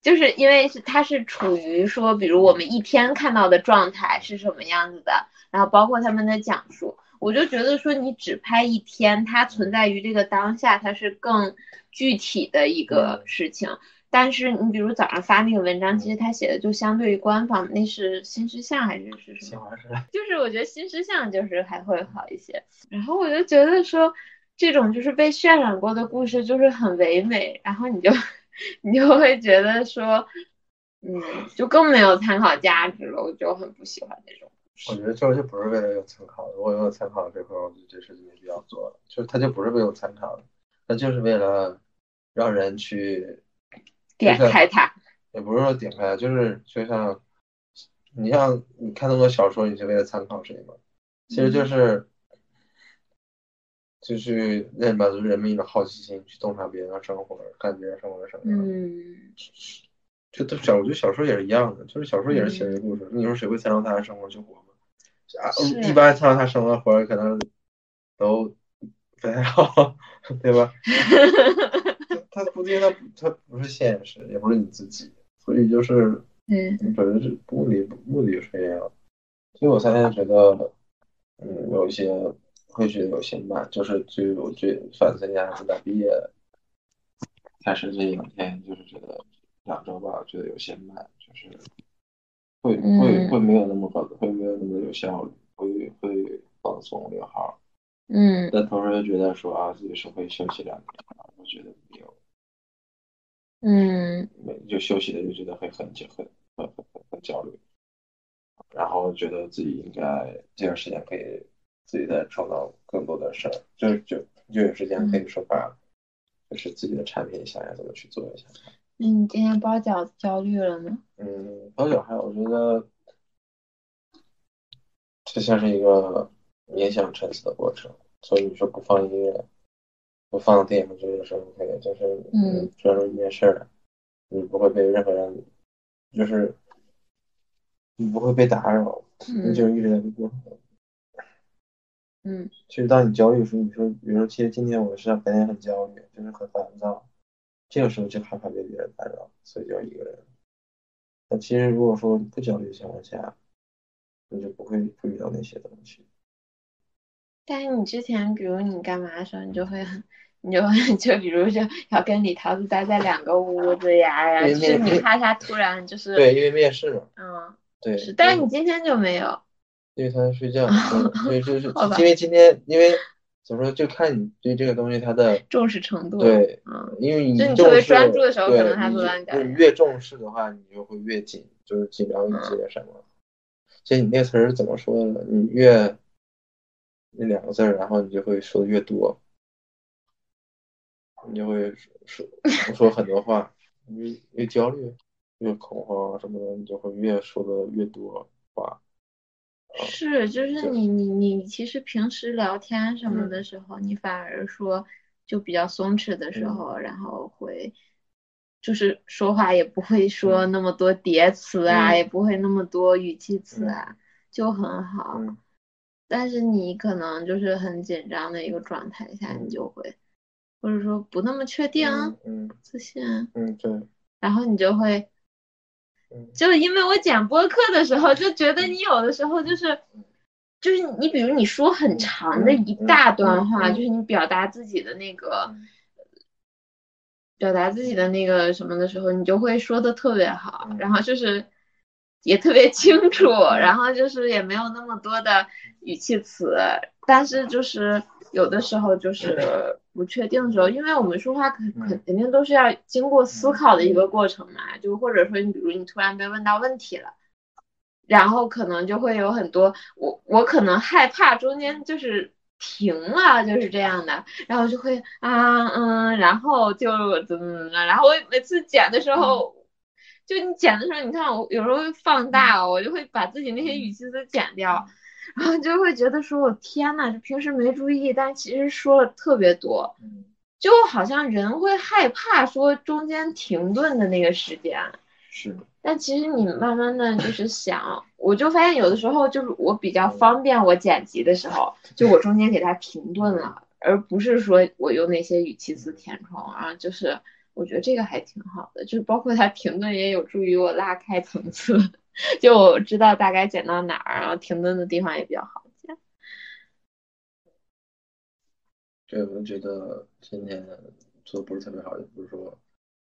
就是因为是它是处于说，比如我们一天看到的状态是什么样子的，然后包括他们的讲述，我就觉得说你只拍一天，它存在于这个当下，它是更具体的一个事情。但是你比如早上发那个文章，其实他写的就相对于官方，那是新事项还是是什么？就是我觉得新事项就是还会好一些。然后我就觉得说，这种就是被渲染过的故事就是很唯美，然后你就。你就会觉得说，嗯，就更没有参考价值了，我就很不喜欢那种。我觉得这就不是为了有参考的，如果有参考这块，我觉得这事就没必要做了。就是他就不是为有参考的，他就是为了让人去点开它。也不是说点开，就是就像你像你看那么多小说，你是为了参考谁吗？其实就是。就是那满足人们一种好奇心，去洞察别人的生活，看别人生活是什么样。嗯，就都小，我觉得小说也是一样的，就是小说也是写的故事。你说谁会参照他的生活去活吗？啊，一般参照他生活活可能都不太好，对吧？他估计他他不是现实，也不是你自己，所以就是，嗯，反正是目的目的是这样。所以我现在觉得，嗯，有一些。会觉得有些慢，就是就我最反思一下是在毕业开始这两天，就是觉得两周吧，觉得有些慢，就是会会会没有那么高，会没有那么有效率，会会放松有好。嗯。但同时又觉得说啊，自己是会休息两天，我觉得没有。嗯。没就休息的就觉得会很很很很很很焦虑，然后觉得自己应该这段时间可以。自己在创造更多的事儿，就就就有时间可以说把，就是自己的产品想要怎么去做一下。那你今天包饺子焦虑了吗？嗯，包饺还我觉得，这像是一个冥想沉思的过程。所以你说不放音乐，不放电影，就是说 OK，就是嗯，专注一件事儿，你不会被任何人，就是你不会被打扰，你就一直在这过程。嗯，其实当你焦虑的时候，你说，比如说，其实今天我是白天很焦虑，就是很烦躁，这个时候就害怕被别人打扰，所以就一个人。那其实如果说不焦虑的情况下，你就不会注意到那些东西。但是你之前，比如你干嘛的时候，你就会很，你就会就比如就要跟李桃子待在两个屋子呀，然后就是你怕他突然就是对，因为面试嘛。嗯，对。是，但是你今天就没有。因为他在睡觉，所以就是 (laughs) 因为今天，因为怎么说，就看你对这个东西它的 (laughs) 重视程度。对，嗯，因为你特别专注的时候，可能他不敢你越重视的话，你就会越紧，就是紧张于这些什么。其实你那词儿怎么说呢？你越那两个字儿，然后你就会说的越多，你就会说说很多话。越越焦虑、越恐慌什么的，你就会越说的越多话。是，就是你你你，其实平时聊天什么的时候，你反而说就比较松弛的时候，然后会就是说话也不会说那么多叠词啊，也不会那么多语气词啊，就很好。但是你可能就是很紧张的一个状态下，你就会，或者说不那么确定、嗯自信，嗯，对，然后你就会，嗯。就因为我讲播客的时候，就觉得你有的时候就是，就是你比如你说很长的一大段话，就是你表达自己的那个嗯，表达自己的那个什么的时候，你就会说的特别好，嗯。然后就是也特别清楚，然后就是也没有那么多的语气词，但是就是有的时候就是不确定的时候，因为我们说话肯嗯。肯肯定都是要经过思考的一个过程嘛，就或者说你比如你突然被问到问题了。然后可能就会有很多，我我可能害怕中间就是停了，就是这样的，然后就会啊嗯，然后就怎么怎么着，然后我每次剪的时候，就你剪的时候，你看我有时候会放大，我就会把自己那些语气都剪掉，然后就会觉得说我天呐，这平时没注意，但其实说了特别多，嗯，就好像人会害怕说中间停顿的那个时间。是，但其实你慢慢的就是想，我就发现有的时候就是我比较方便我剪辑的时候，就我中间给它停顿了，而不是说我用那些语气词填充啊，就是我觉得这个还挺好的，就是包括它停顿也有助于我拉开层次，(laughs) 就我知道大概剪到哪儿，然后停顿的地方也比较好剪。对，我就觉得今天做的不是特别好，也不是说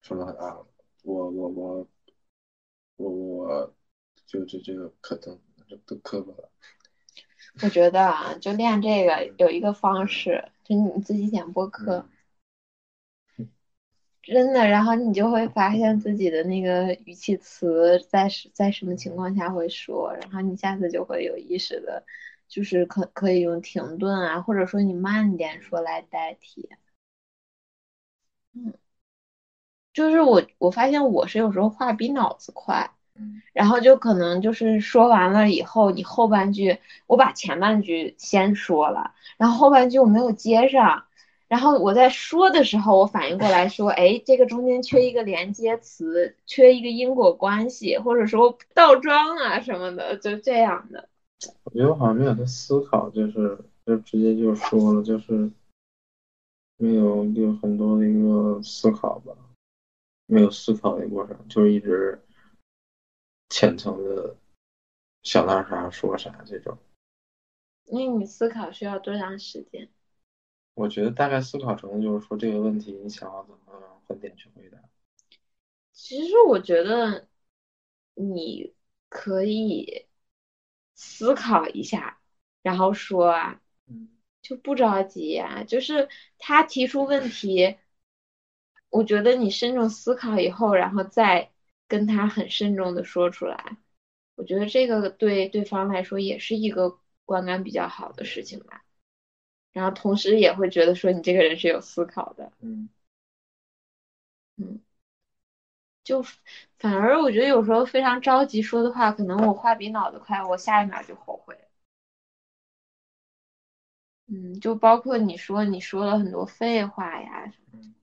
说的啊，我我我我我就就就可能都磕巴了，我觉得啊，就练这个有一个方式，就你自己剪播客。真的，然后你就会发现自己的那个语气词在是在什么情况下会说，然后你下次就会有意识的，就是可可以用停顿啊，或者说你慢点说来代替。嗯，就是我我发现我是有时候话比脑子快，嗯然后就可能就是说完了以后，你后半句我把前半句先说了，然后后半句我没有接上。然后我在说的时候，我反应过来说，哎，这个中间缺一个连接词，缺一个因果关系，或者说倒装啊什么的，就这样的。我觉得我好像没有在思考，就是就直接就说了，就是没有有很多的一个思考吧，没有思考的过程，就是一直浅层的想到啥说啥这种。那你思考需要多长时间？我觉得大概思考程度就是说这个问题你想要怎么分点去回答。其实我觉得你可以思考一下，然后说啊，嗯就不着急啊。就是他提出问题，我觉得你慎重思考以后，然后再跟他很慎重的说出来，我觉得这个对对方来说也是一个观感比较好的事情吧。然后同时也会觉得说你这个人是有思考的。嗯嗯就反而我觉得有时候非常着急说的话，可能我话比脑子快，我下一秒就后悔。嗯，就包括你说你说了很多废话呀什么，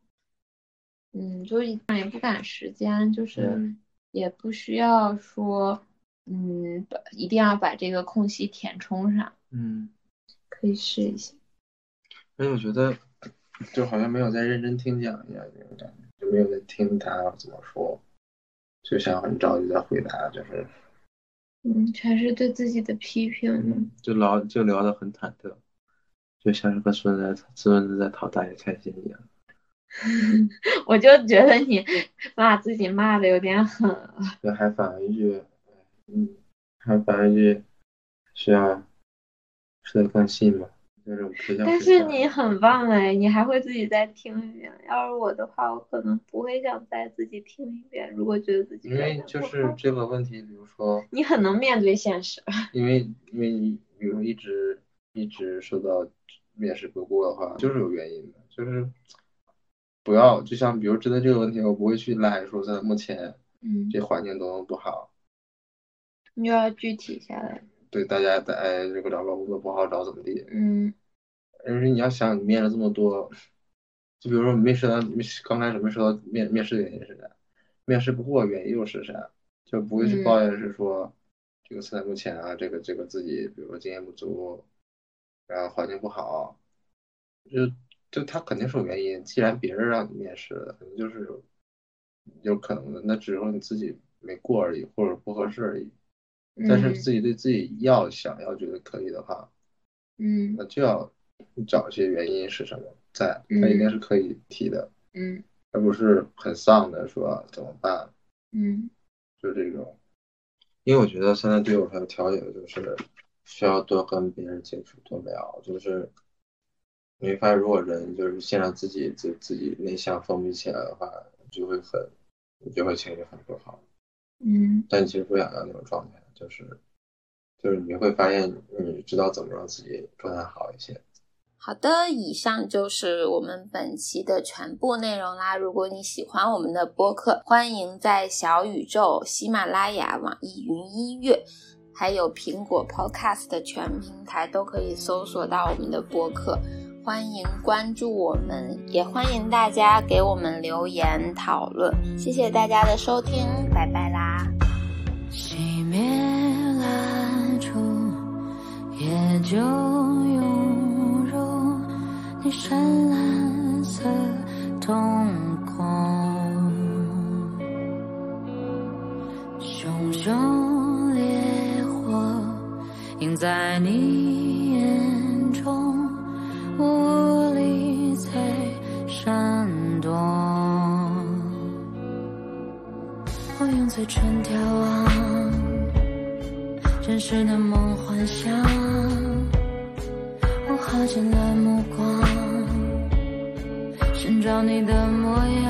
嗯，就也不赶时间，就是嗯也不需要说，嗯，把一定要把这个空隙填充上，嗯，可以试一下。而且我觉得就好像没有在认真听讲一样那种感觉，就没有在听他怎么说，就想很着急的回答，就是嗯，全是对自己的批评。嗯，就聊就聊得很忐忑，就像是个孙子孙子在讨大爷开心一样。(laughs) 我就觉得你骂自己骂的有点狠了。就还反了一句，嗯，还反了一句，是要吃的更细吗？但是你很棒哎，你还会自己再听一遍。要是我的话，我可能不会想再自己听一遍。如果觉得自己因为就是这个问题，比如说，你很能面对现实。(laughs) 因为因为你比如一直一直受到面试不过的话，就是有原因的，就是不要就像比如针对这个问题，我不会去赖说在目前嗯，这环境多么不好，你就要具体下来。对大家在哎这个找个工作不好找怎么地，嗯而是你要想你面了这么多，就比如说你没收到没刚开始没收到面面试的原因是啥？面试不过原因又是啥？就不会去抱怨是说这个现在目前啊，这个这个自己比如说经验不足，然后环境不好，就就他肯定是有原因。既然别人让你面试了，肯定就是有有可能的，那只是说你自己没过而已，或者不合适而已。但是自己对自己要想要觉得可以的话，嗯那就要找一些原因是什么，在他一定是可以提的，嗯。而不是很丧的说怎么办，嗯。就这种。因为我觉得现在对我来调解的就是需要多跟别人接触，多聊，就是你会发现，如果人就是先让自己自自己内向封闭起来的话，就会很，你就会情绪很不好。嗯。但其实不想要那种状态，就是就是你会发现，你知道怎么让自己状态好一些。好的，以上就是我们本期的全部内容啦。如果你喜欢我们的播客，欢迎在小宇宙、喜马拉雅、网易云音乐，还有苹果 Podcast 全平台都可以搜索到我们的播客。欢迎关注我们，也欢迎大家给我们留言讨论。谢谢大家的收听，拜拜啦！熄灭蜡烛，也就深蓝色瞳孔，熊熊烈火映在你眼中，我无力再闪躲。我用嘴唇眺望真实的梦幻想，我耗尽了目光，找你的模样，